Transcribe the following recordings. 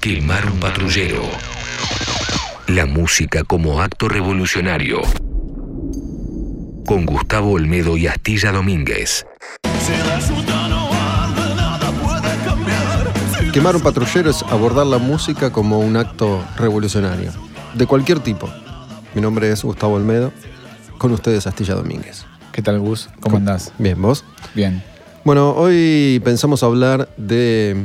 Quemar un patrullero. La música como acto revolucionario. Con Gustavo Olmedo y Astilla Domínguez. Quemar un patrullero es abordar la música como un acto revolucionario, de cualquier tipo. Mi nombre es Gustavo Olmedo, con ustedes Astilla Domínguez. ¿Qué tal, Gus? ¿Cómo andás? Bien, ¿vos? Bien. Bueno, hoy pensamos hablar de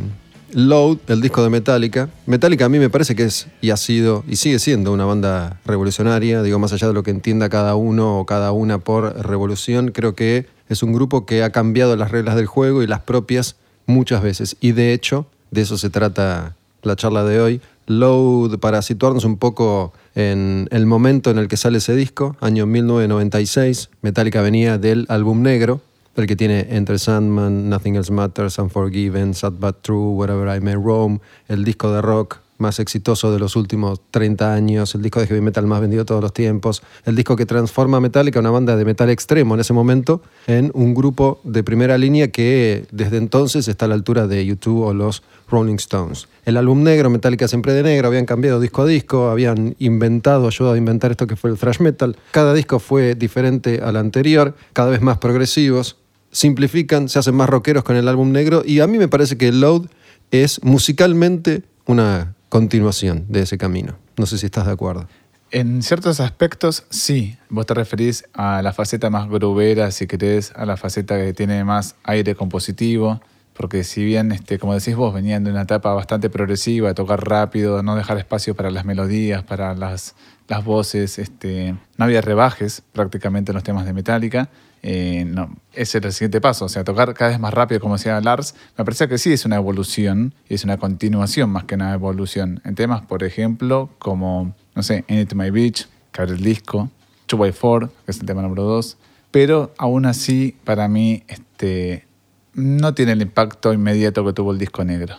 Load, el disco de Metallica. Metallica a mí me parece que es y ha sido y sigue siendo una banda revolucionaria, digo, más allá de lo que entienda cada uno o cada una por revolución, creo que es un grupo que ha cambiado las reglas del juego y las propias muchas veces. Y de hecho, de eso se trata la charla de hoy. Load, para situarnos un poco en el momento en el que sale ese disco, año 1996, Metallica venía del álbum negro, el que tiene Enter Sandman, Nothing Else Matters, Unforgiven, Sad But True, Wherever I May Roam, el disco de rock más exitoso de los últimos 30 años, el disco de heavy metal más vendido todos los tiempos, el disco que transforma Metallica, una banda de metal extremo en ese momento, en un grupo de primera línea que desde entonces está a la altura de YouTube o los Rolling Stones. El álbum negro, Metallica siempre de negro, habían cambiado disco a disco, habían inventado, ayudado a inventar esto que fue el thrash metal. Cada disco fue diferente al anterior, cada vez más progresivos, simplifican, se hacen más rockeros con el álbum negro y a mí me parece que Load es musicalmente una continuación de ese camino. No sé si estás de acuerdo. En ciertos aspectos, sí. Vos te referís a la faceta más grubera, si querés, a la faceta que tiene más aire compositivo, porque si bien, este, como decís vos, venían de una etapa bastante progresiva, tocar rápido, no dejar espacio para las melodías, para las, las voces, este, no había rebajes prácticamente en los temas de Metallica. Eh, no, ese era el siguiente paso, o sea, tocar cada vez más rápido, como decía Lars, me parece que sí es una evolución, es una continuación más que una evolución. En temas, por ejemplo, como, no sé, It My Beach, que abre el disco, 2x4, que es el tema número 2, pero aún así, para mí, este, no tiene el impacto inmediato que tuvo el disco negro.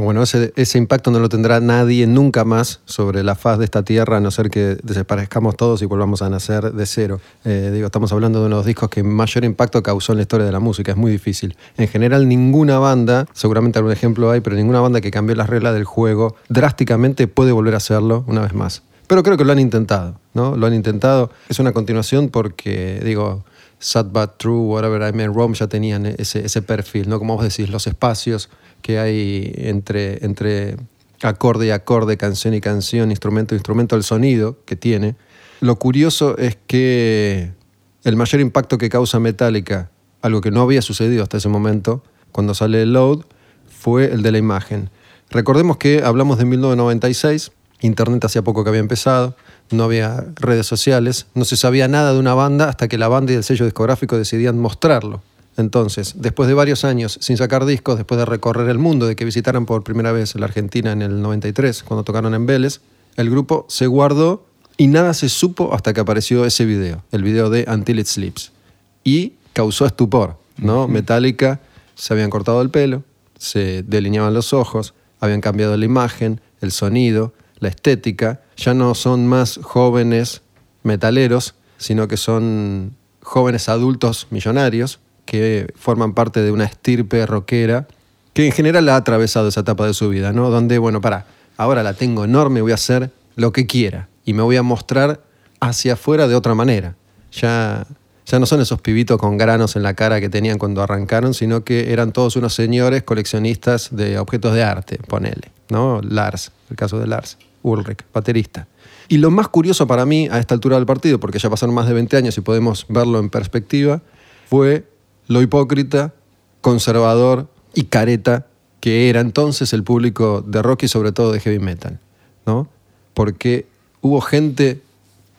Bueno, ese, ese, impacto no lo tendrá nadie nunca más sobre la faz de esta tierra, a no ser que desaparezcamos todos y volvamos a nacer de cero. Eh, digo, estamos hablando de uno de los discos que mayor impacto causó en la historia de la música, es muy difícil. En general, ninguna banda, seguramente algún ejemplo hay, pero ninguna banda que cambió las reglas del juego drásticamente puede volver a hacerlo una vez más. Pero creo que lo han intentado, ¿no? Lo han intentado. Es una continuación porque, digo, Sad But True, Whatever I May Rome ya tenían ese, ese perfil, ¿no? Como vos decís, los espacios que hay entre, acorde y acorde, canción y canción, instrumento y instrumento, el sonido que tiene. Lo curioso es que el mayor impacto que causa Metallica, algo que no había sucedido hasta ese momento, cuando sale el Load, fue el de la imagen. Recordemos que hablamos de 1996, Internet hacía poco que había empezado, no había redes sociales, no se sabía nada de una banda hasta que la banda y el sello discográfico decidían mostrarlo. Entonces, después de varios años sin sacar discos, después de recorrer el mundo, de que visitaran por primera vez la Argentina en el 93, cuando tocaron en Vélez, el grupo se guardó y nada se supo hasta que apareció ese video, el video de Until It Sleeps. Y causó estupor, ¿no? Metallica se habían cortado el pelo, se delineaban los ojos, habían cambiado la imagen, el sonido, la estética. Ya no son más jóvenes metaleros, sino que son jóvenes adultos millonarios que forman parte de una estirpe rockera que en general ha atravesado esa etapa de su vida, ¿no? Donde, bueno, para, ahora la tengo enorme, voy a hacer lo que quiera y me voy a mostrar hacia afuera de otra manera. Ya, ya no son esos pibitos con granos en la cara que tenían cuando arrancaron, sino que eran todos unos señores coleccionistas de objetos de arte, ponele, ¿no? Lars, el caso de Lars, Ulrich, baterista. Y lo más curioso para mí a esta altura del partido, porque ya pasaron más de 20 años y podemos verlo en perspectiva, fue lo hipócrita, conservador y careta que era entonces el público de rock y sobre todo de heavy metal, ¿no? Porque hubo gente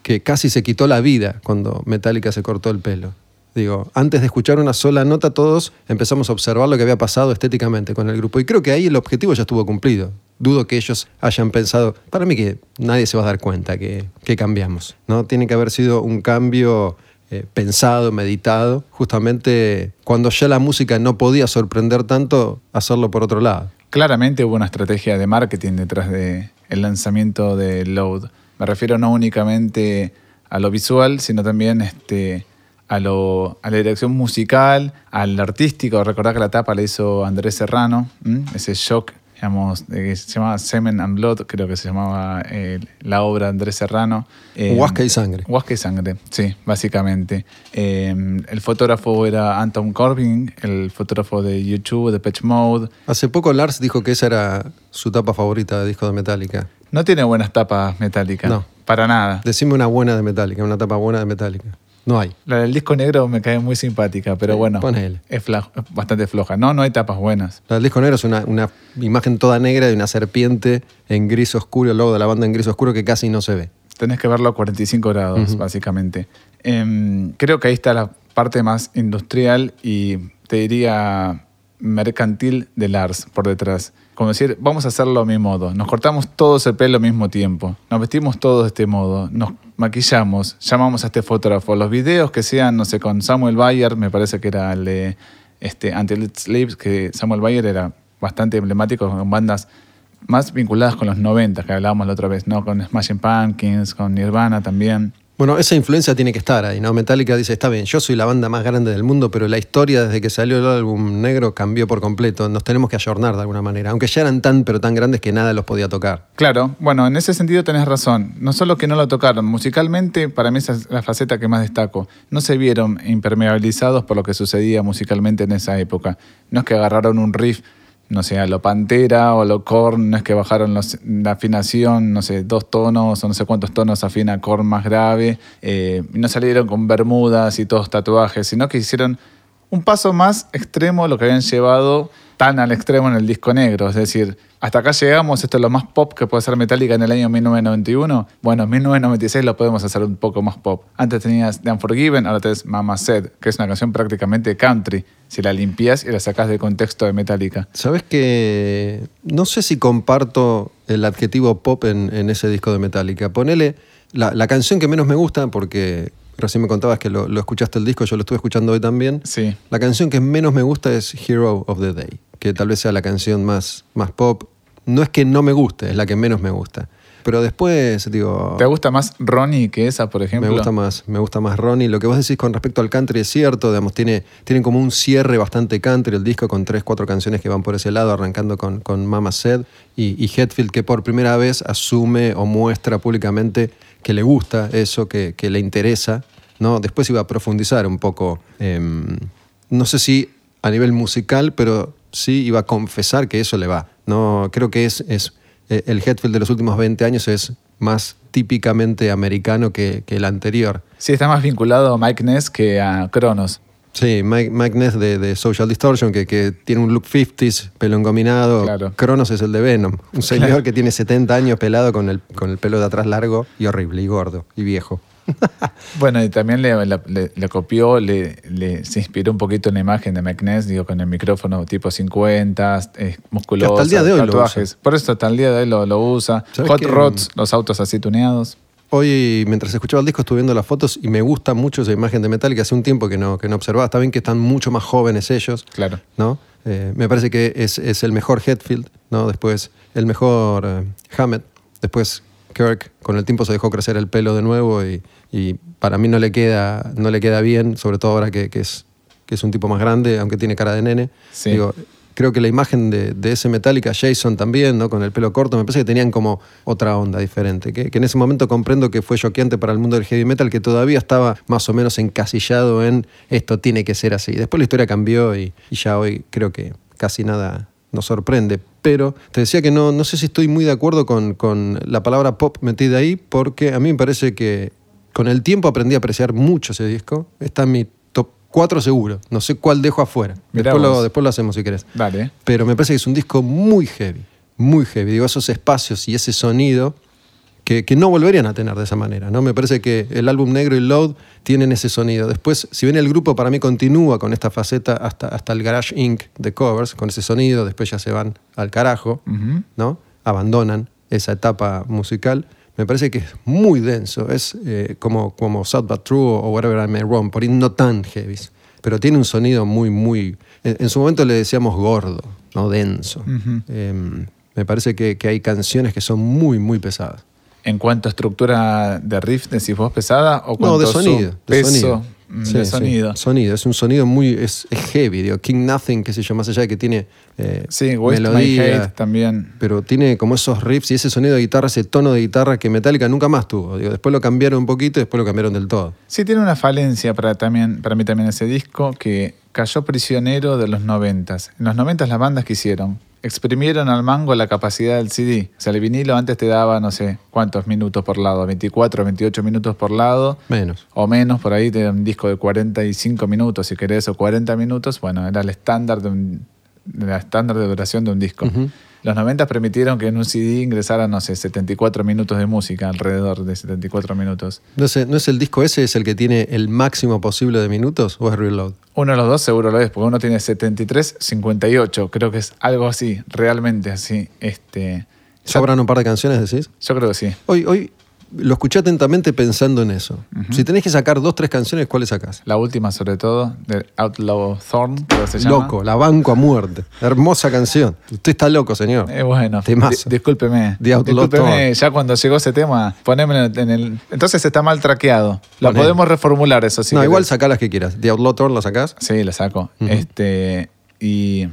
que casi se quitó la vida cuando Metallica se cortó el pelo. Digo, antes de escuchar una sola nota, todos empezamos a observar lo que había pasado estéticamente con el grupo. Y creo que ahí el objetivo ya estuvo cumplido. Dudo que ellos hayan pensado, para mí que nadie se va a dar cuenta que, que cambiamos. ¿no? Tiene que haber sido un cambio eh, pensado, meditado, justamente cuando ya la música no podía sorprender tanto, hacerlo por otro lado. Claramente hubo una estrategia de marketing detrás del lanzamiento de Load. Me refiero no únicamente a lo visual, sino también este, a, lo, a la dirección musical, al artístico. Recordad que la tapa la hizo Andrés Serrano, ese shock digamos, eh, se llamaba Semen and Blood, creo que se llamaba eh, la obra de Andrés Serrano. Eh, Huasca y sangre. Huasca y sangre, sí, básicamente. El fotógrafo era Anton Corbin, el fotógrafo de YouTube, de Patch Mode. Hace poco Lars dijo que esa era su tapa favorita de disco de Metallica. No tiene buenas tapas metálicas. No. Para nada. Decime una buena de Metallica, una tapa buena de Metallica. No hay. La del disco negro me cae muy simpática, pero bueno, ponele. es, fla- es bastante floja. No, no hay tapas buenas. La del disco negro es una, una imagen toda negra de una serpiente en gris oscuro, el logo de la banda en gris oscuro que casi no se ve. Tenés que verlo a 45 grados, básicamente. Em, creo que ahí está la parte más industrial y te diría mercantil de Lars por detrás. Como decir, vamos a hacerlo a mi modo. Nos cortamos todos el pelo al mismo tiempo. Nos vestimos todos de este modo. Nos maquillamos. Llamamos a este fotógrafo. Los videos que sean, no sé, con Samuel Bayer, me parece que era el de este, Until It Sleeps, que Samuel Bayer era bastante emblemático con bandas más vinculadas con los 90, que hablábamos la otra vez, ¿no? Con Smashing Pumpkins, con Nirvana también. Bueno, esa influencia tiene que estar ahí, ¿no? Metallica dice, está bien, yo soy la banda más grande del mundo, pero la historia desde que salió el álbum negro cambió por completo. Nos tenemos que ayornar de alguna manera, aunque ya eran tan, pero tan grandes que nada los podía tocar. Claro, bueno, en ese sentido tenés razón. No solo que no lo tocaron, musicalmente para mí esa es la faceta que más destaco. No se vieron impermeabilizados por lo que sucedía musicalmente en esa época. No es que agarraron un riff, no sé, a lo Pantera o a lo Korn, no es que bajaron la afinación, no sé, dos tonos o no sé cuántos tonos afina Korn más grave, eh, no salieron con bermudas y todos tatuajes, sino que hicieron un paso más extremo lo que habían llevado tan al extremo en el disco negro. Es decir, hasta acá llegamos, esto es lo más pop que puede ser Metallica en el año 1991. Bueno, en 1996 lo podemos hacer un poco más pop. Antes tenías The Unforgiven, ahora tenés Mama Said, que es una canción prácticamente country. Si la limpias y la sacás de contexto de Metallica. ¿Sabes que No sé si comparto el adjetivo pop en, en ese disco de Metallica. Ponele la, la canción que menos me gusta, porque recién me contabas que lo, lo escuchaste el disco, yo lo estuve escuchando hoy también. Sí. La canción que menos me gusta es Hero of the Day, que tal vez sea la canción más, más pop. No es que no me guste, es la que menos me gusta. Pero después, digo, ¿Te gusta más Ronnie que esa, por ejemplo? me gusta más, me gusta más Ronnie. Lo que vos decís con respecto al country es cierto, digamos, tiene, tienen como un cierre bastante country el disco con tres, cuatro canciones que van por ese lado, arrancando con, con Mama Said y, y Hetfield, que por primera vez asume o muestra públicamente que le gusta eso, que, que le interesa. ¿no? Después iba a profundizar un poco, em, no sé si a nivel musical, pero sí iba a confesar que eso le va. No, creo que es, es eh, el Hetfield de los últimos 20 años es más típicamente americano que, que el anterior. Sí, está más vinculado a Mike Ness que a Cronos. Sí, Mike, Mike Ness de, de Social Distortion, que, que tiene un look 50s, pelo engominado. Claro. Cronos es el de Venom. Un señor Claro. que tiene 70 años pelado con el, con el pelo de atrás largo y horrible, y gordo, y viejo. Bueno, y también le, le- le copió, le, le- se inspiró un poquito en la imagen de McNess, digo, con el micrófono tipo 50, eh, musculoso, hasta el día de hoy lo tatuajes. Por eso hasta el día de hoy lo, lo usa. ¿Sabes Hot rods, los autos así tuneados. Hoy, mientras escuchaba el disco, estuve viendo las fotos y me gusta mucho esa imagen de Metallica. Hace un tiempo que no, que no observaba. Está bien que están mucho más jóvenes ellos. Claro. ¿no? Eh, me parece que es, es el mejor Hetfield, ¿no? Después el mejor eh, Hammett, después Kirk, con el tiempo se dejó crecer el pelo de nuevo y, y para mí no le queda, no le queda bien, sobre todo ahora que, que es, que es un tipo más grande, aunque tiene cara de nene. Sí. Digo, creo que la imagen de, de ese Metallica, Jason también, ¿no? con el pelo corto, me parece que tenían como otra onda diferente. Que, que en ese momento comprendo que fue choqueante para el mundo del heavy metal, que todavía estaba más o menos encasillado en esto tiene que ser así. Después la historia cambió y, y ya hoy creo que casi nada nos sorprende. Pero te decía que no, no sé si estoy muy de acuerdo con, con la palabra pop metida ahí, porque a mí me parece que con el tiempo aprendí a apreciar mucho ese disco. Está en mi top 4 seguro. No sé cuál dejo afuera. Mirá Después lo, vos. después lo hacemos si querés. Dale. Pero me parece que es un disco muy heavy, muy heavy. Digo, esos espacios y ese sonido que, que no volverían a tener de esa manera. ¿no? Me parece que el álbum negro y Load tienen ese sonido. Después, si bien el grupo para mí continúa con esta faceta hasta, hasta el Garage Inc. de covers, con ese sonido, después ya se van al carajo. ¿no? abandonan esa etapa musical. Me parece que es muy denso, es eh, como, como Sad But True o Whatever I May Wrong, por ahí no tan heavy, pero tiene un sonido muy, muy... En, en su momento le decíamos gordo, no denso. Eh, me parece que, que hay canciones que son muy, muy pesadas. En cuanto a estructura de riff, decís vos pesada o No, de sonido, de sonido. Sí, de sí. sonido. Sonido, es un sonido muy. Es, es heavy, digo. King Nothing, qué sé yo, más allá de que tiene. eh, Sí, My melodía, Hate también. Pero tiene como esos riffs y ese sonido de guitarra, ese tono de guitarra que Metallica nunca más tuvo. Digo, después lo cambiaron un poquito y después lo cambiaron del todo. Sí, tiene una falencia para, también, para mí también ese disco que cayó prisionero de los noventas. En los noventas las bandas que hicieron exprimieron al mango la capacidad del CD. O sea, el vinilo antes te daba no sé cuántos minutos por lado, 24, 28 minutos por lado. Menos. O menos, por ahí te da un disco de 45 minutos, si querés, o 40 minutos. Bueno, era el estándar de, un- la estándar de duración de un disco. Los 90 permitieron que en un CD ingresaran, no sé, 74 minutos de música, alrededor de 74 minutos. ¿No es, ¿No es el disco ese es el que tiene el máximo posible de minutos o es Reload? Uno de los dos seguro lo es, porque uno tiene 73, 58. Creo que es algo así, realmente así. Este, ¿Sobran un par de canciones, decís? yo creo que sí. Hoy, hoy lo escuché atentamente pensando en eso. Si tenés que sacar dos, tres canciones, ¿cuáles sacás? La última, sobre todo, de Outlaw Thorn, creo que se llama. Loco, la banco a muerte. Hermosa canción. Usted está loco, señor. Eh, bueno, Temazo. di- discúlpeme. The Outlaw discúlpeme, Thorn. ya cuando llegó ese tema, ponémelo en el. Entonces está mal traqueado. Lo podemos reformular, eso sí. no, igual sacá las que quieras. The Outlaw Torn la sacás. Sí, la saco. Este. Y.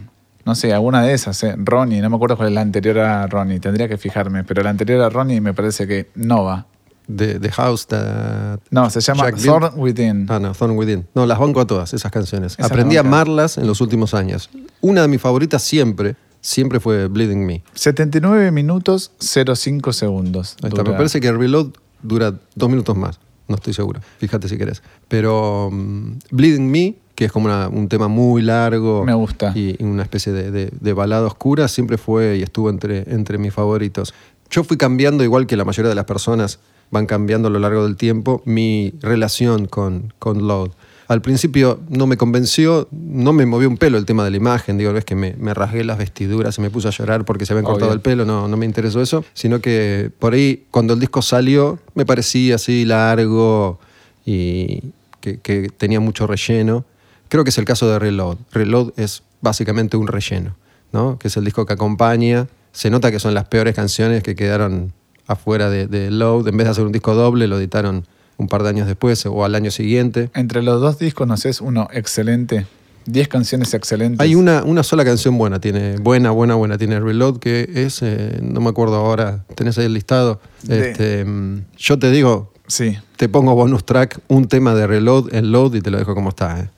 No sé, alguna de esas, eh. Ronnie, no me acuerdo cuál es la anterior a Ronnie, tendría que fijarme, pero la anterior a Ronnie me parece que no va. The, The House That... No, se llama Jack Thorn Bill- Within. Ah, no, Thorn Within. No, las banco a todas, esas canciones. Aprendí a amarlas en los últimos años. Una de mis favoritas siempre, siempre fue Bleeding Me. 79 minutos 05 segundos. Ahí está. Me parece que Reload dura dos minutos más. No estoy seguro. Fíjate si querés. Pero mm, Bleeding Me, que es como una- un tema muy largo. Me gusta. Y, y una especie de, de- de balada oscura, siempre fue y estuvo entre, entre mis favoritos. Yo fui cambiando, igual que la mayoría de las personas van cambiando a lo largo del tiempo, mi relación con, con. Al principio no me convenció, no me movió un pelo el tema de la imagen, digo, no es que me, me rasgué las vestiduras y me puse a llorar porque se habían cortado Obvio. el pelo, no, no me interesó eso, sino que por ahí cuando el disco salió me parecía así largo y que, que tenía mucho relleno. Creo que es el caso de Reload. Reload es básicamente un relleno, ¿no? que es el disco que acompaña. Se nota que son las peores canciones que quedaron afuera de, de Load. En vez de hacer un disco doble, lo editaron un par de años después o al año siguiente. Entre los dos discos, no sé, es uno excelente. 10 canciones excelentes. Hay una, una sola canción buena, tiene buena, buena, buena, tiene Reload, que es, eh, no me acuerdo ahora, tenés ahí el listado. De- Este, mm, yo te digo, Sí. te pongo bonus track, un tema de Reload en Load y te lo dejo como está. eh.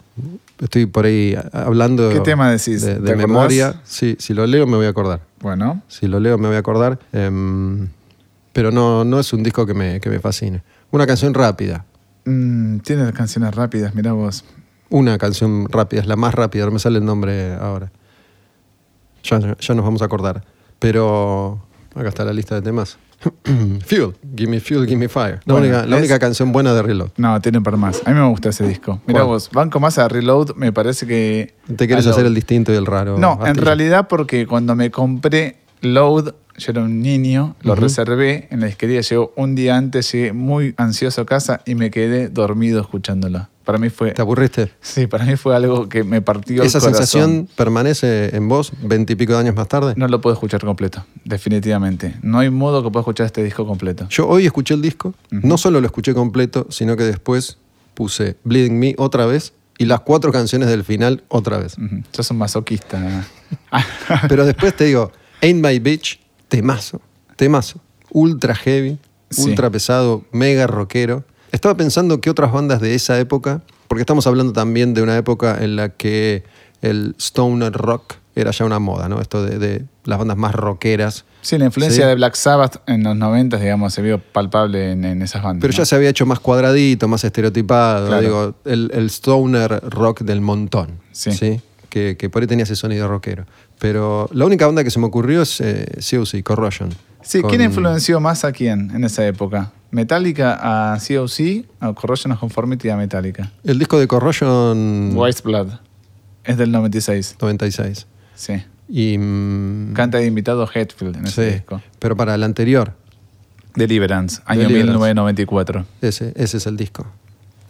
Estoy por ahí hablando ¿Qué tema decís? de, memoria. Sí, si lo leo me voy a acordar. Bueno. Si lo leo me voy a acordar. Em, pero no, no es un disco que me, que me fascine. Una canción rápida. Mm, tiene canciones rápidas, mirá vos. Una canción rápida, es la más rápida, no me sale el nombre ahora. Ya, ya nos vamos a acordar. Pero acá está la lista de temas. fuel, give me fuel, give me fire. La, Bueno, única, la es- única canción buena de Reload. No, tienen para más. A mí me gusta ese disco. Mirá ¿Cuál? vos, Banco más a Reload, me parece que. Te quieres hacer el distinto y el raro. No, en realidad porque cuando me compré Load, yo era un niño, lo reservé en la disquería, llegó un día antes, llegué muy ansioso a casa y me quedé dormido escuchándolo. Para mí fue... ¿Te aburriste? Sí, para mí fue algo que me partió ¿Esa el corazón. sensación permanece en vos veintipico de años más tarde? No lo puedo escuchar completo, definitivamente. No hay modo que pueda escuchar este disco completo. Yo hoy escuché el disco, no solo lo escuché completo, sino que después puse Bleeding Me otra vez y las cuatro canciones del final otra vez. Ujú. Sos un masoquista. Pero después te digo, Ain't My Bitch, temazo, temazo, ultra heavy, Sí. ultra pesado, mega rockero. Estaba pensando que otras bandas de esa época, porque estamos hablando también de una época en la que el stoner rock era ya una moda, ¿no? Esto de, de las bandas más rockeras. Sí, la influencia Sí. de Black Sabbath en los 90, digamos, se vio palpable en, en esas bandas. Pero ¿no? ya se había hecho más cuadradito, más estereotipado, Claro. digo, el, el stoner rock del montón, Sí. Que, que por ahí tenía ese sonido rockero. Pero la única banda que se me ocurrió es eh, COC, Corrosion. Sí, Con- ¿quién influenció más a quién en esa época? ¿Metallica a COC o Corrosion of Conformity a Metallica? El disco de Corrosion White Blood. Es del 96. 96. Sí. Y, mm, Canta de invitado Hetfield en ese sí, disco. pero para el anterior, Deliverance, año Deliverance. 1994. ese, ese es el disco.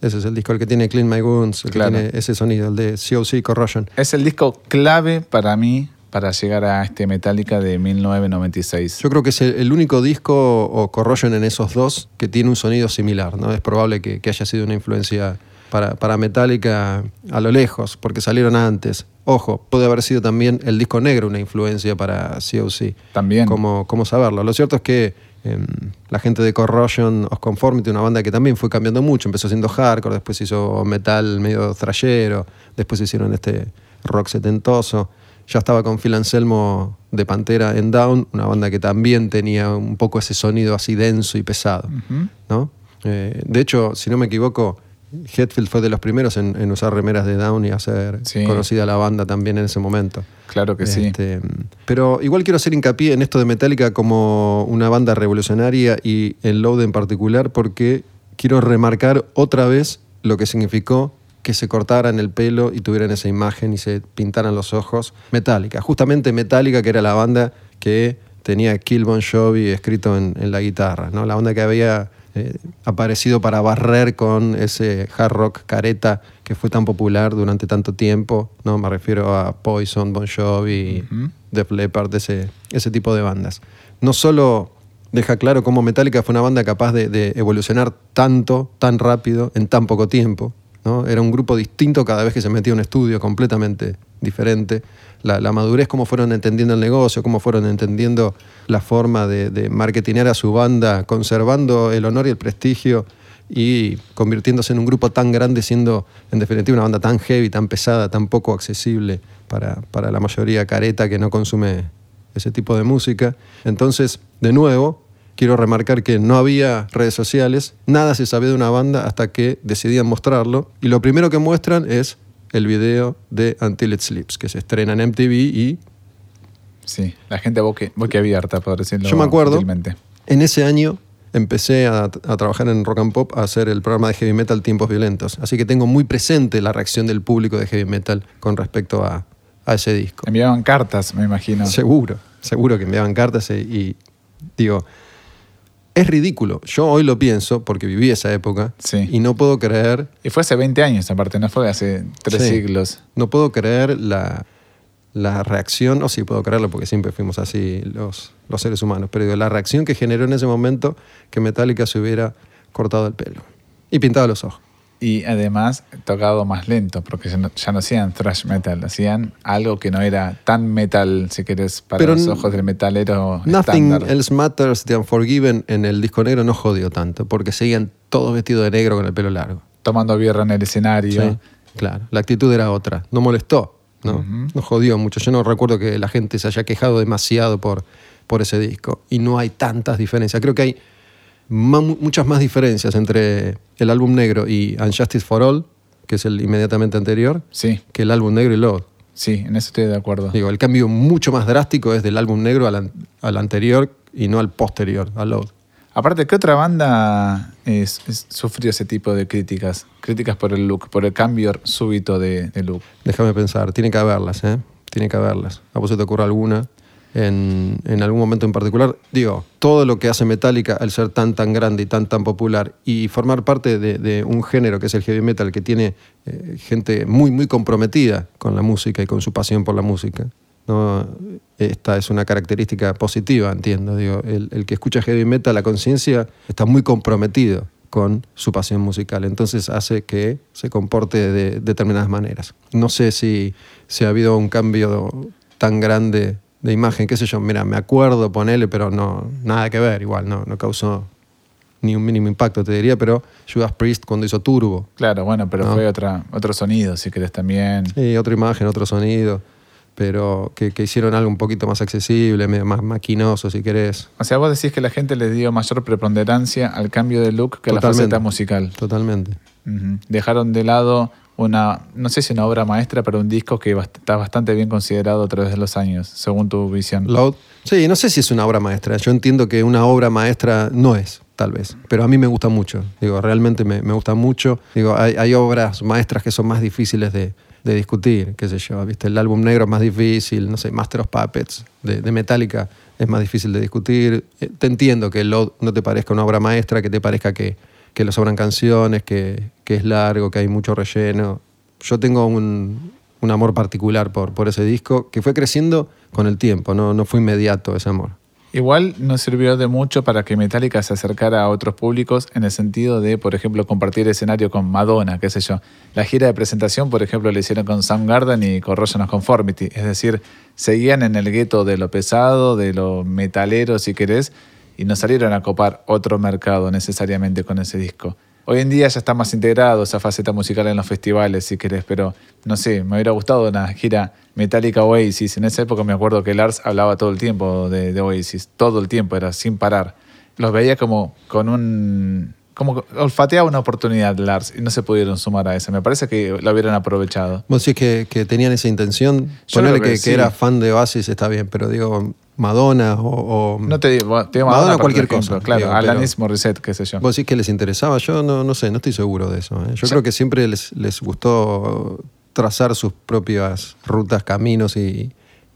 Ese es el disco, el que tiene Clean My Wounds, el Claro. que tiene ese sonido, el de COC Corrosion. Es el disco clave para mí para llegar a este Metallica de 1996. Yo creo que es el, el único disco o Corrosion en esos dos que tiene un sonido similar, ¿no? Es probable que, que haya sido una influencia para, para Metallica a lo lejos, porque salieron antes. Ojo, puede haber sido también el disco negro una influencia para COC. También. ¿Cómo, cómo saberlo? Lo cierto es que em, la gente de Corrosion of Conformity, una banda que también fue cambiando mucho, empezó siendo hardcore, después hizo metal medio thrashero, después hicieron este rock setentoso. Ya estaba con Phil Anselmo de Pantera en Down, una banda que también tenía un poco ese sonido así denso y pesado. ¿no? Eh, de hecho, si no me equivoco, Hetfield fue de los primeros en, en usar remeras de Down y hacer Sí. conocida la banda también en ese momento. Claro que sí. Este, pero igual quiero hacer hincapié en esto de Metallica como una banda revolucionaria y en Load en particular porque quiero remarcar otra vez lo que significó que se cortaran el pelo y tuvieran esa imagen y se pintaran los ojos. Metallica, justamente Metallica que era la banda que tenía Kill Bon Jovi escrito en, en la guitarra, ¿no? la banda que había eh, aparecido para barrer con ese hard rock careta que fue tan popular durante tanto tiempo, ¿no? Me refiero a Poison, Bon Jovi. Def Leppard, ese, ese tipo de bandas. No solo deja claro cómo Metallica fue una banda capaz de, de evolucionar tanto, tan rápido, en tan poco tiempo. Era un grupo distinto cada vez que se metía a un estudio, completamente diferente. La, madurez, cómo fueron entendiendo el negocio, cómo fueron entendiendo la forma de, de a su banda, conservando el honor y el prestigio y convirtiéndose en un grupo tan grande, siendo en definitiva una banda tan heavy, tan pesada, tan poco accesible para, para la mayoría careta que no consume ese tipo de música. Entonces, de nuevo, quiero remarcar que no había redes sociales, nada se sabía de una banda hasta que decidían mostrarlo. Y lo primero que muestran es el video de Until It Sleeps, que se estrena en MTV y Sí, la gente boque, boquiabierta, por decirlo Yo me acuerdo. en ese año empecé a, a trabajar en Rock and Pop, a hacer el programa de heavy metal Tiempos Violentos. Así que tengo muy presente la reacción del público de heavy metal con respecto a, a ese disco. Enviaban cartas, me imagino. Seguro, seguro que enviaban cartas y, y digo, es ridículo. Yo hoy lo pienso porque viví esa época Sí. y no puedo creer, Y fue hace 20 años, aparte, no fue hace tres Sí. siglos. no puedo creer la, la reacción, o sí puedo creerlo porque siempre fuimos así los, los seres humanos, pero digo, la reacción que generó en ese momento que Metallica se hubiera cortado el pelo y pintado los ojos. Y además tocado más lento, porque ya no, ya no hacían thrash metal, hacían algo que no era tan metal, si querés, para Pero los ojos del metalero Nothing estándar. Else Matters de Unforgiven en el disco negro no jodió tanto, porque seguían todos vestidos de negro con el pelo largo. Tomando birra en el escenario. Sí, claro. La actitud era otra. No molestó, ¿no? No jodió mucho. Yo no recuerdo que la gente se haya quejado demasiado por, por ese disco. Y no hay tantas diferencias. Creo que hay muchas más diferencias entre el álbum negro y Unjustice for All, que es el inmediatamente anterior, Sí, que el álbum negro y Load. sí, en eso estoy de acuerdo. Digo, el cambio mucho más drástico es del álbum negro al, an- al anterior y no al posterior, al Load. Aparte, ¿qué otra banda es- es- sufrió ese tipo de críticas? Críticas por el look, por el cambio súbito de, de look. Déjame pensar, tiene que haberlas, ¿eh? Tiene que haberlas. ¿A vos se te ocurre alguna en, algún momento en particular? Digo, todo lo que hace Metallica al ser tan, tan grande y tan, tan popular y formar parte de, un género que es el heavy metal, que tiene eh, gente muy, muy comprometida con la música y con su pasión por la música. Esta es una característica positiva, entiendo. Digo, el, el que escucha heavy metal, la conciencia, está muy comprometido con su pasión musical. Entonces hace que se comporte de determinadas maneras. No sé si, si ha habido un cambio tan grande de imagen, qué sé yo, mira, me acuerdo, ponele, pero no, nada que ver, igual, no, no causó ni un mínimo impacto, te diría, pero Judas Priest cuando hizo Turbo, Claro, bueno, pero No. fue otra, otro sonido, si querés también. y otra imagen, otro sonido, pero que, que hicieron algo un poquito más accesible, más maquinoso, si querés. O sea, vos decís que la gente le dio mayor preponderancia al cambio de look que a la faceta musical. Totalmente. Dejaron de lado una, no sé si una obra maestra, pero un disco que está bastante bien considerado a través de los años, según tu visión. Load. Sí, no sé si es una obra maestra. Yo entiendo que una obra maestra no es, tal vez. Pero a mí me gusta mucho. Digo, realmente me, me gusta mucho. Digo, hay, obras maestras que son más difíciles de, de discutir, qué sé yo. ¿Viste? El álbum negro es más difícil, no sé, Master of Puppets de, de Metallica es más difícil de discutir. Eh, Te entiendo que Load no te parezca una obra maestra, que te parezca que, que le sobran canciones, que, que es largo, que hay mucho relleno. Yo tengo un, un amor particular por, por ese disco que fue creciendo con el tiempo, no, no fue inmediato ese amor. Igual no sirvió de mucho para que Metallica se acercara a otros públicos en el sentido de, por ejemplo, compartir escenario con Madonna, qué sé yo. La gira de presentación, por ejemplo, la hicieron con Soundgarden y Corrosion of Conformity. Es decir, seguían en el gueto de lo pesado, de lo metalero, si querés, y no salieron a copar otro mercado necesariamente con ese disco. Hoy en día ya está más integrado esa faceta musical en los festivales, si querés, pero no sé, me hubiera gustado una gira Metallica Oasis. En esa época me acuerdo que Lars hablaba todo el tiempo de, de Oasis, todo el tiempo, era sin parar. Los veía como con un como olfateaba una oportunidad Lars y no se pudieron sumar a esa. Me parece que lo hubieran aprovechado. Vos decís que, que tenían esa intención. Yo Ponerle que, era fan de Oasis está bien, pero digo, Madonna o. o- No te digo, te digo Madonna, por cualquier ejemplo, cosa, Claro, digo, Alanis Morissette, qué sé yo. ¿Vos decís que les interesaba? Yo no, no sé, no estoy seguro de eso. ¿eh? Yo Sí. creo que siempre les, les gustó trazar sus propias rutas, caminos y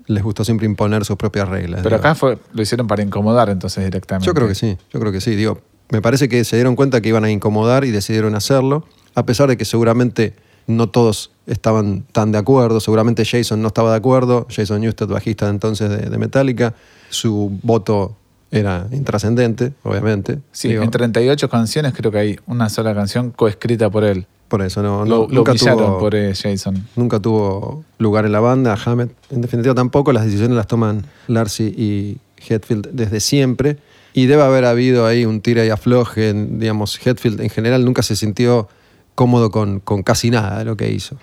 les gustó siempre imponer sus propias reglas. Pero digo. acá fue, lo hicieron para incomodar entonces directamente. Yo creo que sí, yo creo que sí. Digo, me parece que se dieron cuenta que iban a incomodar y decidieron hacerlo, a pesar de que seguramente no todos estaban tan de acuerdo. Seguramente Jason no estaba de acuerdo. Jason Newsted, bajista de entonces de, de Metallica, su voto era intrascendente, obviamente. Sí, Digo, en 38 canciones creo que hay una sola canción coescrita por él. por eso no, lo, no- lo nunca pillaron tuvo, por eh, Jason. nunca tuvo lugar en la banda. Hammett, en definitiva, tampoco. Las decisiones las toman Larcy y Hetfield desde siempre. Y debe haber habido ahí un tira y afloje. en- Digamos, Hetfield en general nunca se sintió cómodo con, con casi nada de lo que hizo.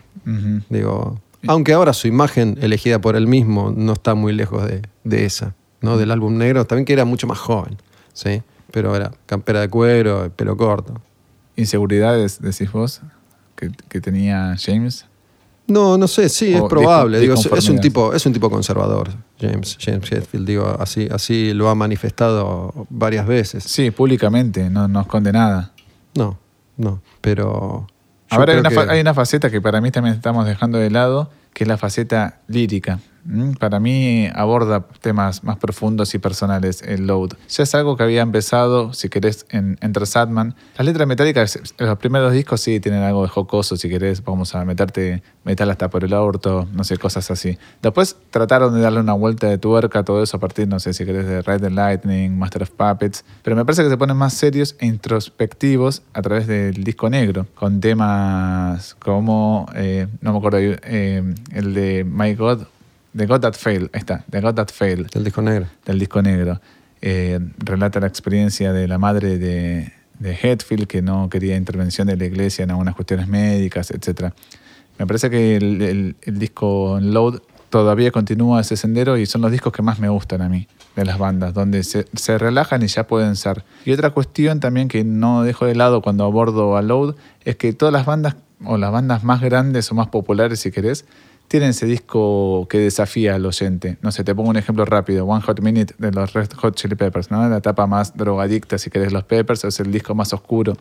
Digo, aunque ahora su imagen elegida por él mismo no está muy lejos de, de esa, ¿no? Del álbum negro, también que era mucho más joven, ¿sí? Pero era campera de cuero, pelo corto. Inseguridades, decís vos, que, que tenía James. No, no sé, sí, es probable. Digo, es, un tipo, es un tipo conservador, James, James Hetfield, digo, así, así lo ha manifestado varias veces. Sí, públicamente, no, no esconde nada. No, no, pero. Ahora hay que- hay una faceta que para mí también estamos dejando de lado, que es la faceta lírica. ¿Mm? Para mí aborda temas más profundos y personales el Load. Ya es algo que había empezado, si querés, en Entre Sadman. Las letras metálicas, los primeros discos sí tienen algo de jocoso, si querés, vamos a meterte metal hasta por el orto, no sé, cosas así. Después trataron de darle una vuelta de tuerca a todo eso a partir, no sé, si querés, de Ride the Lightning, Master of Puppets. Pero me parece que se ponen más serios e introspectivos a través del disco negro, con temas como, eh, no me acuerdo, eh, el de My God, The God That Failed, ahí está, The God That Failed, El disco negro. del disco negro. Eh, relata la experiencia de la madre de, de Hetfield, que no quería intervención de la iglesia en algunas cuestiones médicas, etc. Me parece que el, el- el disco Load todavía continúa ese sendero y son los discos que más me gustan a mí, de las bandas, donde se, se relajan y ya pueden ser. Y otra cuestión también que no dejo de lado cuando abordo a Load es que todas las bandas, o las bandas más grandes o más populares, si querés, tienen ese disco que desafía al oyente. No sé, te pongo un ejemplo rápido. One Hot Minute de los Red Hot Chili Peppers, ¿no? La etapa más drogadicta, si querés, los Peppers, es el disco más oscuro,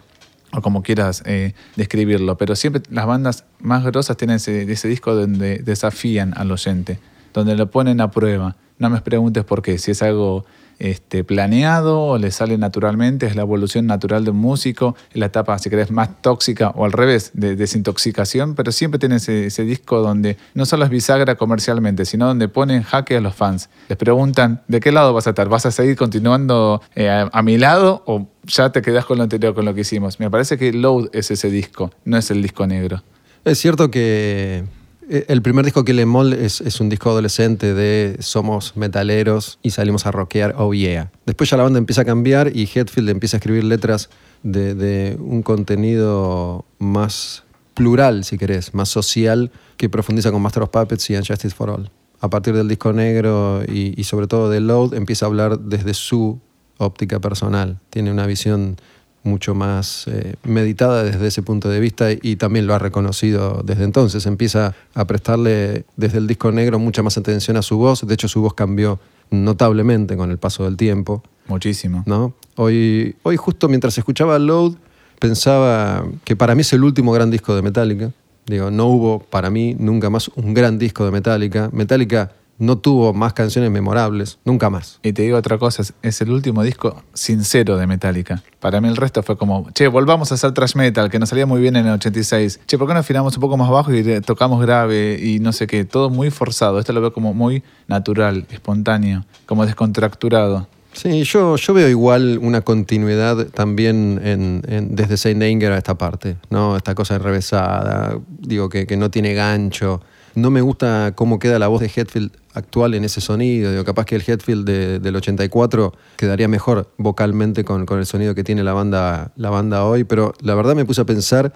o como quieras eh, describirlo. Pero siempre las bandas más grosas tienen ese, ese disco donde desafían al oyente, donde lo ponen a prueba. No me preguntes por qué, si es algo este, planeado o le sale naturalmente, es la evolución natural de un músico, es la etapa, si querés, más tóxica o al revés, de desintoxicación, pero siempre tiene ese, disco donde no solo es bisagra comercialmente, sino donde pone en jaque a los fans. Les preguntan, ¿de qué lado vas a estar? ¿Vas a seguir continuando eh, a, a mi lado o ya te quedás con lo anterior, con lo que hicimos? Me parece que Load es ese disco, no es el disco negro. Es cierto que el primer disco que le Mol es, un disco adolescente de somos metaleros y salimos a rockear, oh yeah. Después ya la banda empieza a cambiar y Hetfield empieza a escribir letras de, de un contenido más plural, si querés, más social, que profundiza con Master of Puppets y Justice for All. A partir del disco negro y, y sobre todo de Load, empieza a hablar desde su óptica personal. Tiene una visión mucho más eh, meditada desde ese punto de vista y también lo ha reconocido desde entonces. Empieza a prestarle desde el disco negro mucha más atención a su voz. De hecho, su voz cambió notablemente con el paso del tiempo. Muchísimo. ¿no? Hoy, hoy, justo mientras escuchaba Load, pensaba que para mí es el último gran disco de Metallica. Digo, no hubo para mí nunca más un gran disco de Metallica. Metallica no tuvo más canciones memorables, nunca más. Y te digo otra cosa, es- el último disco sincero de Metallica. Para mí el resto fue como, che, volvamos a hacer thrash metal, que nos salía muy bien en el 86. Che, ¿por qué no afinamos un poco más bajo y tocamos grave y no sé qué? Todo muy forzado. Esto lo veo como muy natural, espontáneo, como descontracturado. Sí, yo, yo veo igual una continuidad también en, en- desde Saint Anger a esta parte, ¿no? Esta cosa enrevesada, digo, que, que no tiene gancho. No me gusta cómo queda la voz de Hetfield actual en ese sonido. Digo, capaz que el Hetfield de- del 84 quedaría mejor vocalmente con, con el sonido que tiene la banda, la banda hoy, pero la verdad me puse a pensar,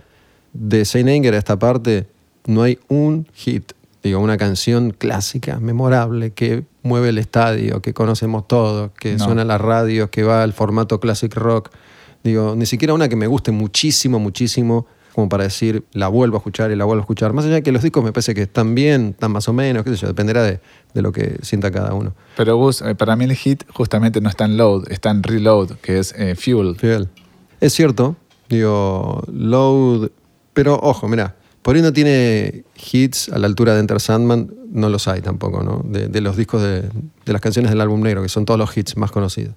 de Saint Anger a esta parte, no hay un hit, digo, una canción clásica, memorable, que mueve el estadio, que conocemos todos, que No. suena en las radios, que va al formato classic rock. Digo, ni siquiera una que me guste muchísimo, muchísimo, como para decir, la vuelvo a escuchar y la vuelvo a escuchar. Más allá de que los discos me parece que están bien, están más o menos, qué sé yo, dependerá de, de lo que sienta cada uno. Pero Gus, eh, para mí el hit justamente no está en load, está en reload, que es eh, fuel. Fiel. Es cierto, digo, Load. Pero ojo, mira, por ahí no tiene hits a la altura de Enter Sandman, no los hay tampoco, ¿no? De, de los discos de, de las canciones del álbum negro, que son todos los hits más conocidos.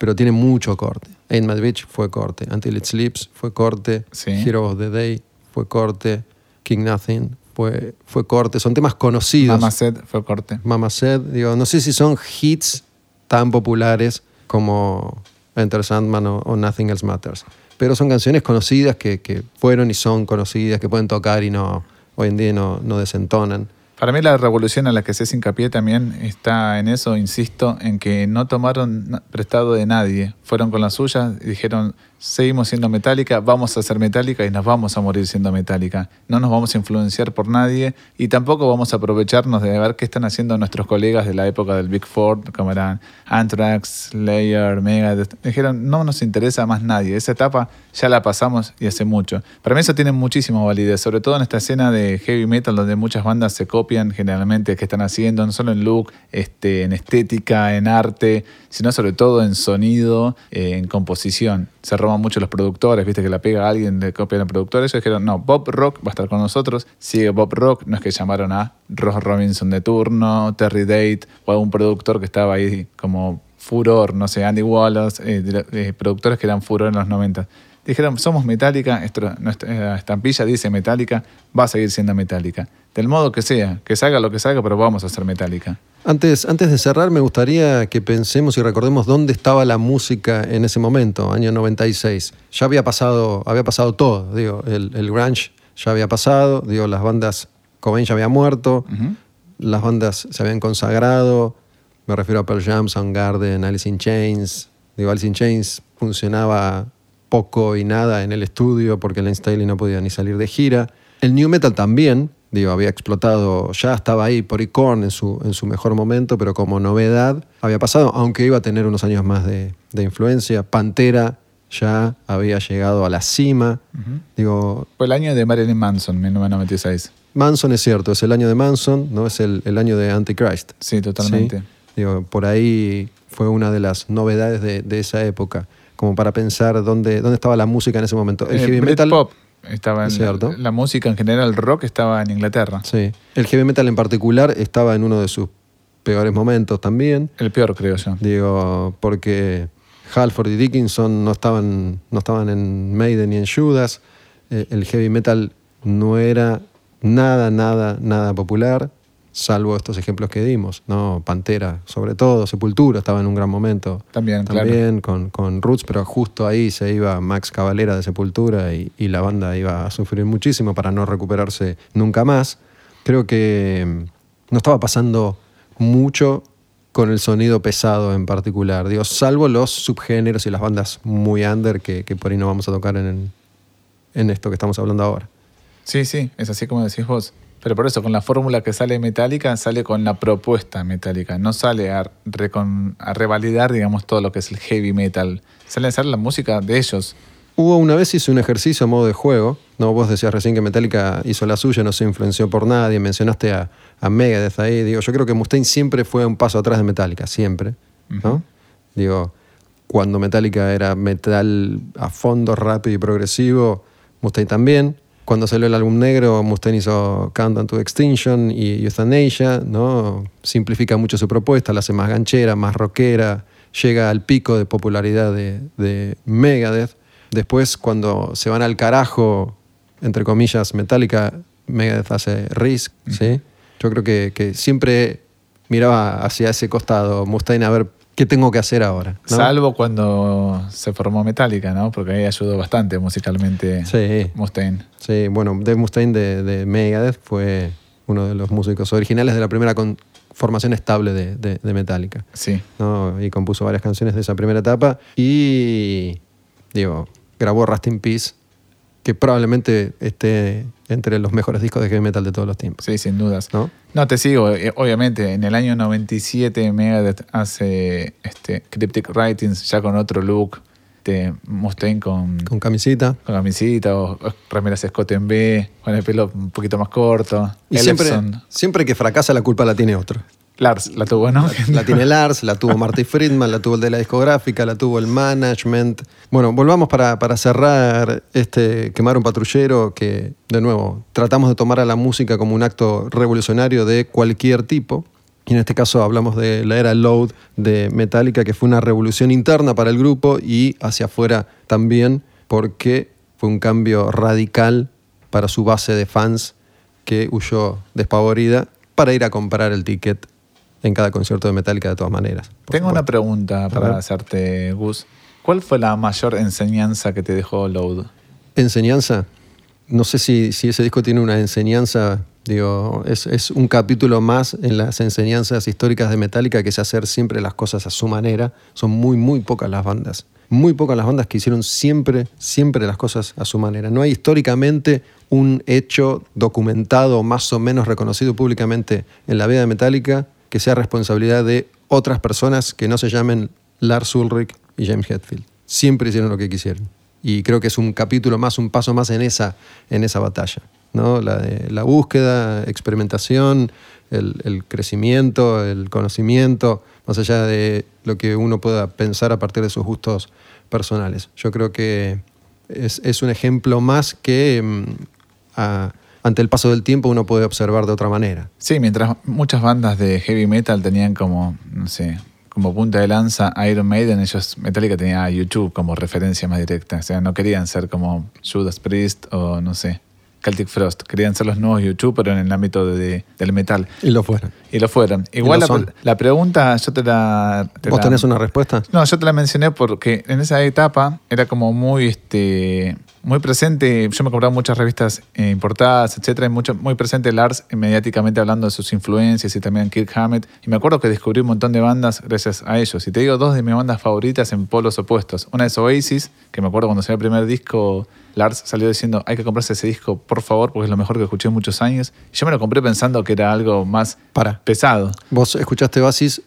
Pero tiene mucho corte. Ain't My Bitch fue corte. Until It Sleeps fue corte. Sí. Hero of the Day fue corte. King Nothing fue, fue corte. Son temas conocidos. Mama Said fue corte. Mama Said, digo, no sé si son hits tan populares como Enter Sandman o, o Nothing Else Matters, pero son canciones conocidas que, que fueron y son conocidas, que pueden tocar y no hoy en día no, no desentonan. Para mí la revolución a la que se hace hincapié también está en eso, insisto, en que no tomaron prestado de nadie. Fueron con la suya y dijeron, seguimos siendo metálica, vamos a ser metálica y nos vamos a morir siendo metálica. No nos vamos a influenciar por nadie y tampoco vamos a aprovecharnos de ver qué están haciendo nuestros colegas de la época del Big Four, como eran Anthrax, Slayer, Megadeth. Dijeron, no nos interesa más nadie. Esa etapa ya la pasamos y hace mucho. Para mí eso tiene muchísima validez, sobre todo en esta escena de heavy metal donde muchas bandas se copian generalmente qué están haciendo, no solo en look, este, en estética, en arte, sino sobre todo en sonido, eh, en composición. Se roban mucho los productores, viste que la pega a alguien, le copian al productor. Ellos dijeron, no, Bob Rock va a estar con nosotros, sigue Bob Rock, no es que llamaron a Ross Robinson de turno, Terry Date o algún productor que estaba ahí como furor, no sé, Andy Wallace, eh, de productores que eran furor en los 90. Dijeron, somos Metallica, esto- nuestra estampilla dice Metallica, va a seguir siendo Metallica. Del modo que sea, que salga lo que salga, pero vamos a ser Metallica. Antes, antes de cerrar, me gustaría que pensemos y recordemos dónde estaba la música en ese momento, año 96. Ya había pasado, había pasado todo, digo, el, el grunge ya había pasado, digo, las bandas, Cobain ya había muerto, las bandas se habían consagrado, me refiero a Pearl Jam, Soundgarden, Alice in Chains. Digo, Alice in Chains funcionaba poco y nada en el estudio porque Lane Staley no podía ni salir de gira. El New Metal también, digo, había explotado, ya estaba ahí por Korn en su, en su mejor momento, pero como novedad había pasado, aunque iba a tener unos años más de, de influencia. Pantera ya había llegado a la cima. Digo, Fue el año de Marilyn Manson, 1996. Manson es cierto, es el año de Manson, no es el, el año de Antichrist. Sí, totalmente. Sí. Digo, por ahí fue una de las novedades de, de esa época, como para pensar dónde, dónde estaba la música en ese momento. El Eh, heavy metal. Estaba en cierto. La, la música en general, el rock estaba en Inglaterra. Sí. El heavy metal en particular estaba en uno de sus peores momentos también. El peor, creo yo. Digo, porque Halford y Dickinson no estaban, no estaban en Maiden ni en Judas. Eh, el heavy metal no era nada, nada, nada popular, salvo estos ejemplos que dimos, ¿no? Pantera, sobre todo, Sepultura estaba en un gran momento. También, claro. También con, con Roots, pero justo ahí se iba Max Cavalera de Sepultura y, y la banda iba a sufrir muchísimo para no recuperarse nunca más. Creo que mm, no estaba pasando mucho con el sonido pesado en particular, digo, salvo los subgéneros y las bandas muy under que, que por ahí no vamos a tocar en, en esto que estamos hablando ahora. Sí, sí, es así como decís vos. Pero por eso, con la fórmula que sale metálica, sale con la propuesta metálica. No sale a, recon- a revalidar, digamos, todo lo que es el heavy metal. Sale a hacer la música de ellos. Hubo una vez hice un ejercicio a modo de juego. No, vos decías recién que Metallica hizo la suya, no se influenció por nadie. Mencionaste a, a Megadeth ahí. Digo, yo creo que Mustaine siempre fue un paso atrás de Metallica, siempre. Digo, cuando Metallica era metal a fondo, rápido y progresivo, Mustaine también. Cuando salió el álbum negro, Mustaine hizo Countdown to Extinction y Euthanasia, ¿no? Simplifica mucho su propuesta, la hace más ganchera, más rockera, llega al pico de popularidad de, de Megadeth. Después, cuando se van al carajo, entre comillas, Metallica, Megadeth hace Risk, ¿sí? Yo creo que, que siempre miraba hacia ese costado Mustaine a ver ¿Qué tengo que hacer ahora? ¿no? Salvo cuando se formó Metallica, ¿no? Porque ahí ayudó bastante musicalmente Sí. Mustaine. Sí, bueno, Dave Mustaine de, de Megadeth fue uno de los músicos originales de la primera formación estable de, de- de Metallica. Sí. ¿no? Y compuso varias canciones de esa primera etapa. Y, digo, grabó Rust in Peace, que probablemente esté entre los mejores discos de heavy metal de todos los tiempos. Sí, sin dudas. ¿No? No, te sigo. Eh, Obviamente, en el año 97 Megadeth hace este, Cryptic Writings ya con otro look. De Mustaine con, con, Con camisita. camisita o, o remeras Scott en B, con el pelo un poquito más corto. Y siempre, siempre que fracasa la culpa la tiene otro. Lars la tuvo, ¿no? La tiene Lars, la tuvo Marty Friedman, la tuvo el de la discográfica, la tuvo el management. Bueno, volvamos para, para cerrar este Quemar un patrullero, que de nuevo tratamos de tomar a la música como un acto revolucionario de cualquier tipo. Y en este caso hablamos de la era Load de Metallica, que fue una revolución interna para el grupo y hacia afuera también, porque fue un cambio radical para su base de fans que huyó despavorida para ir a comprar el ticket en cada concierto de Metallica de todas maneras. Tengo una pregunta para hacerte, Gus. ¿Cuál fue la mayor enseñanza que te dejó Load? Enseñanza. No sé si, ese disco tiene una enseñanza, digo, es, es un capítulo más en las enseñanzas históricas de Metallica que es hacer siempre las cosas a su manera. Son muy, muy pocas las bandas. Muy pocas las bandas que hicieron siempre, siempre las cosas a su manera. No hay históricamente un hecho documentado, más o menos reconocido públicamente en la vida de Metallica, que sea responsabilidad de otras personas que no se llamen Lars Ulrich y James Hetfield. Siempre hicieron lo que quisieron. Y creo que es un capítulo más, un paso más en esa, en esa batalla. ¿no? La, de, la búsqueda, experimentación, el, crecimiento, el conocimiento, más allá de lo que uno pueda pensar a partir de sus gustos personales. Yo creo que es, es un ejemplo más que mm, ante el paso del tiempo uno puede observar de otra manera. Sí, mientras muchas bandas de heavy metal tenían como, no sé, como punta de lanza Iron Maiden, ellos, Metallica tenía YouTube como referencia más directa. O sea, no querían ser como Judas Priest o, no sé, Celtic Frost. Querían ser los nuevos YouTube, pero en el ámbito de- del metal. Y lo fueron. Y lo fueron. Igual lo la, pregunta, yo te la... te ¿Vos la- tenés una respuesta? No, yo te la mencioné porque en esa etapa era como muy, este, muy presente. Yo me compraba muchas revistas eh, importadas, etcétera, y mucho, muy presente Lars eh, mediáticamente hablando de sus influencias y también Kirk Hammett. Y me acuerdo que descubrí un montón de bandas gracias a ellos. Y te digo dos de mis bandas favoritas en polos opuestos. Una es Oasis, que me acuerdo cuando salió el primer disco, Lars salió diciendo hay que comprarse ese disco, por favor, porque es lo mejor que escuché en muchos años. Y yo me lo compré pensando que era algo más Para. pesado. Vos escuchaste Oasis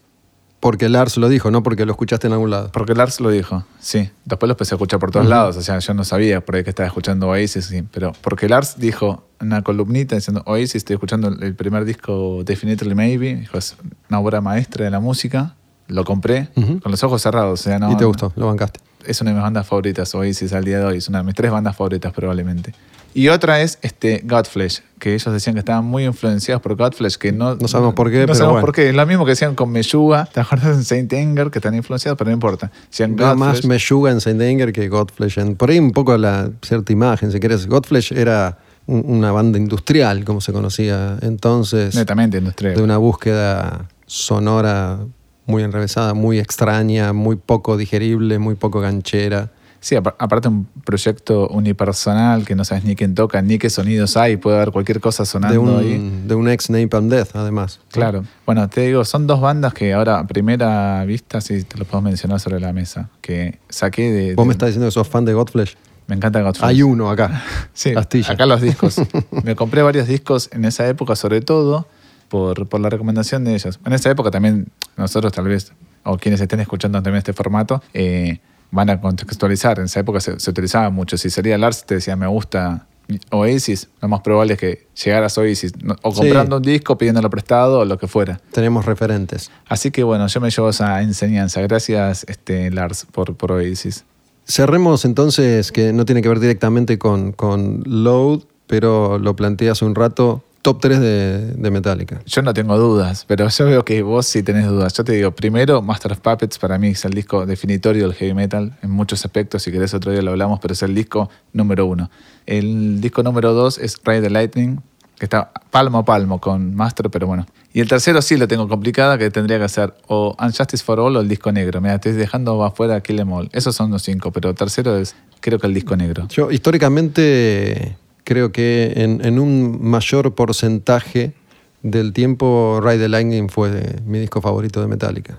porque Lars lo dijo, no porque lo escuchaste en algún lado. Porque Lars lo dijo, sí. Después lo empecé a escuchar por todos lados. O sea, yo no sabía por ahí que estaba escuchando Oasis, sí. pero porque Lars dijo una columnita diciendo Oasis, estoy escuchando el primer disco Definitely Maybe. Dijo, es una obra maestra de la música. Lo compré con los ojos cerrados. O sea, no, y te no- gustó, lo bancaste. Es una de mis bandas favoritas, Oasis, al día de hoy. Es una de mis tres bandas favoritas, probablemente. Y otra es este, Godflesh, que ellos decían que estaban muy influenciados por Godflesh, que no... No sabemos por qué, No pero sabemos bueno. por qué. Es lo mismo que decían con Meshuga. ¿Te acuerdas en Saint Anger? Que están influenciados, pero no importa. Decían más. Meshuga en Saint Anger que Godflesh. Por ahí un poco la cierta imagen, si querés. Godflesh era un- una banda industrial, como se conocía entonces, Netamente industrial. de una búsqueda sonora muy enrevesada, muy extraña, muy poco digerible, muy poco ganchera. Sí, apa- aparte un proyecto unipersonal que no sabes ni quién toca, ni qué sonidos hay. Puede haber cualquier cosa sonando De ahí. un, de un ex Napalm Death, además. Claro. Bueno, te digo, son dos bandas que ahora a primera vista sí te los puedo mencionar sobre la mesa. Que saqué de... Vos de- me estás diciendo que sos fan de Godflesh. Me encanta Godfrey. Hay uno acá. Sí, Astilla. acá los discos. Me compré varios discos en esa época, sobre todo por, por la recomendación de ellos. En esa época también nosotros tal vez, o quienes estén escuchando también este formato, eh, van a contextualizar. En esa época se, se utilizaba mucho. Si salía Lars te decía me gusta Oasis, lo más probable es que llegaras a Oasis o Sí. comprando un disco, pidiéndolo prestado o lo que fuera. Tenemos referentes. Así que bueno, yo me llevo esa enseñanza. Gracias este, Lars por, por Oasis. Cerremos entonces, que no tiene que ver directamente con, con Load, pero lo planteé hace un rato, top 3 de, de Metallica. Yo no tengo dudas, pero yo veo que vos sí tenés dudas. Yo te digo, primero, Master of Puppets para mí es el disco definitorio del heavy metal en muchos aspectos. Si querés otro día lo hablamos, pero es el disco número uno. El disco número dos es Ride the Lightning, que está palmo a palmo con Master, pero bueno. Y el tercero sí lo tengo complicada, que tendría que ser o Unjustice for All o el disco negro. Mira, estoy dejando afuera Kill Em All. Esos son los cinco, pero el tercero es, creo que el disco negro. Yo históricamente creo que en, en un mayor porcentaje del tiempo Ride the Lightning fue mi disco favorito de Metallica.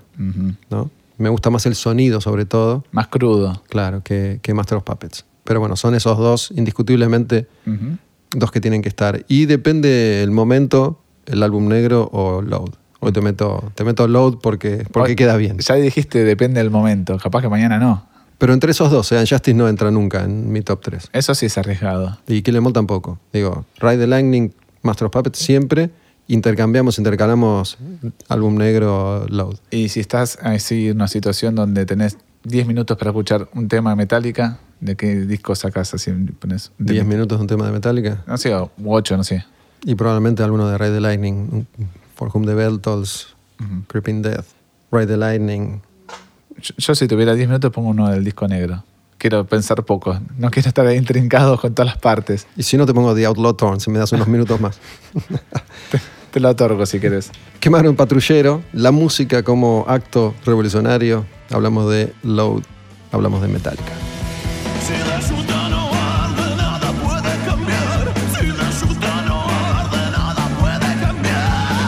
¿no? Me gusta más el sonido sobre todo, Más crudo. claro, que, que Master of Puppets. Pero bueno, son esos dos indiscutiblemente dos que tienen que estar. Y depende el momento, el álbum negro o Load. Hoy te meto, te meto Load porque, porque Hoy- queda bien. Ya dijiste, depende del momento. Capaz que mañana no. Pero entre esos dos, sean Justice no entra nunca en mi top 3. Eso sí es arriesgado. Y Kill Em All tampoco. Digo, Ride the Lightning, Master of Puppets siempre. Intercambiamos, intercalamos álbum negro, Load. Y si estás así en una situación donde tenés 10 minutos para escuchar un tema de Metallica, ¿de qué disco sacas así? Pones un 10 tema? minutos de un tema de Metallica. No sé, o 8, no sé. Y probablemente alguno de Ride the Lightning. For Whom the Bell Tolls, Creeping Death. Ride the Lightning. Yo, yo si tuviera 10 minutos pongo uno del disco negro. Quiero pensar poco. No quiero estar ahí intrincado con todas las partes. Y si no, te pongo The Outlaw Torn, si me das unos minutos más. Te lo otorgo si querés. Quemar un patrullero, la música como acto revolucionario. Hablamos de Load, hablamos de Metallica. Si la ruta no arde, nada puede cambiar. Si la ruta no arde, nada puede cambiar.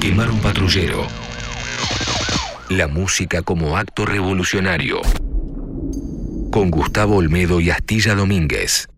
Quemar un patrullero. La música como acto revolucionario. Con Gustavo Olmedo y Astilla Domínguez.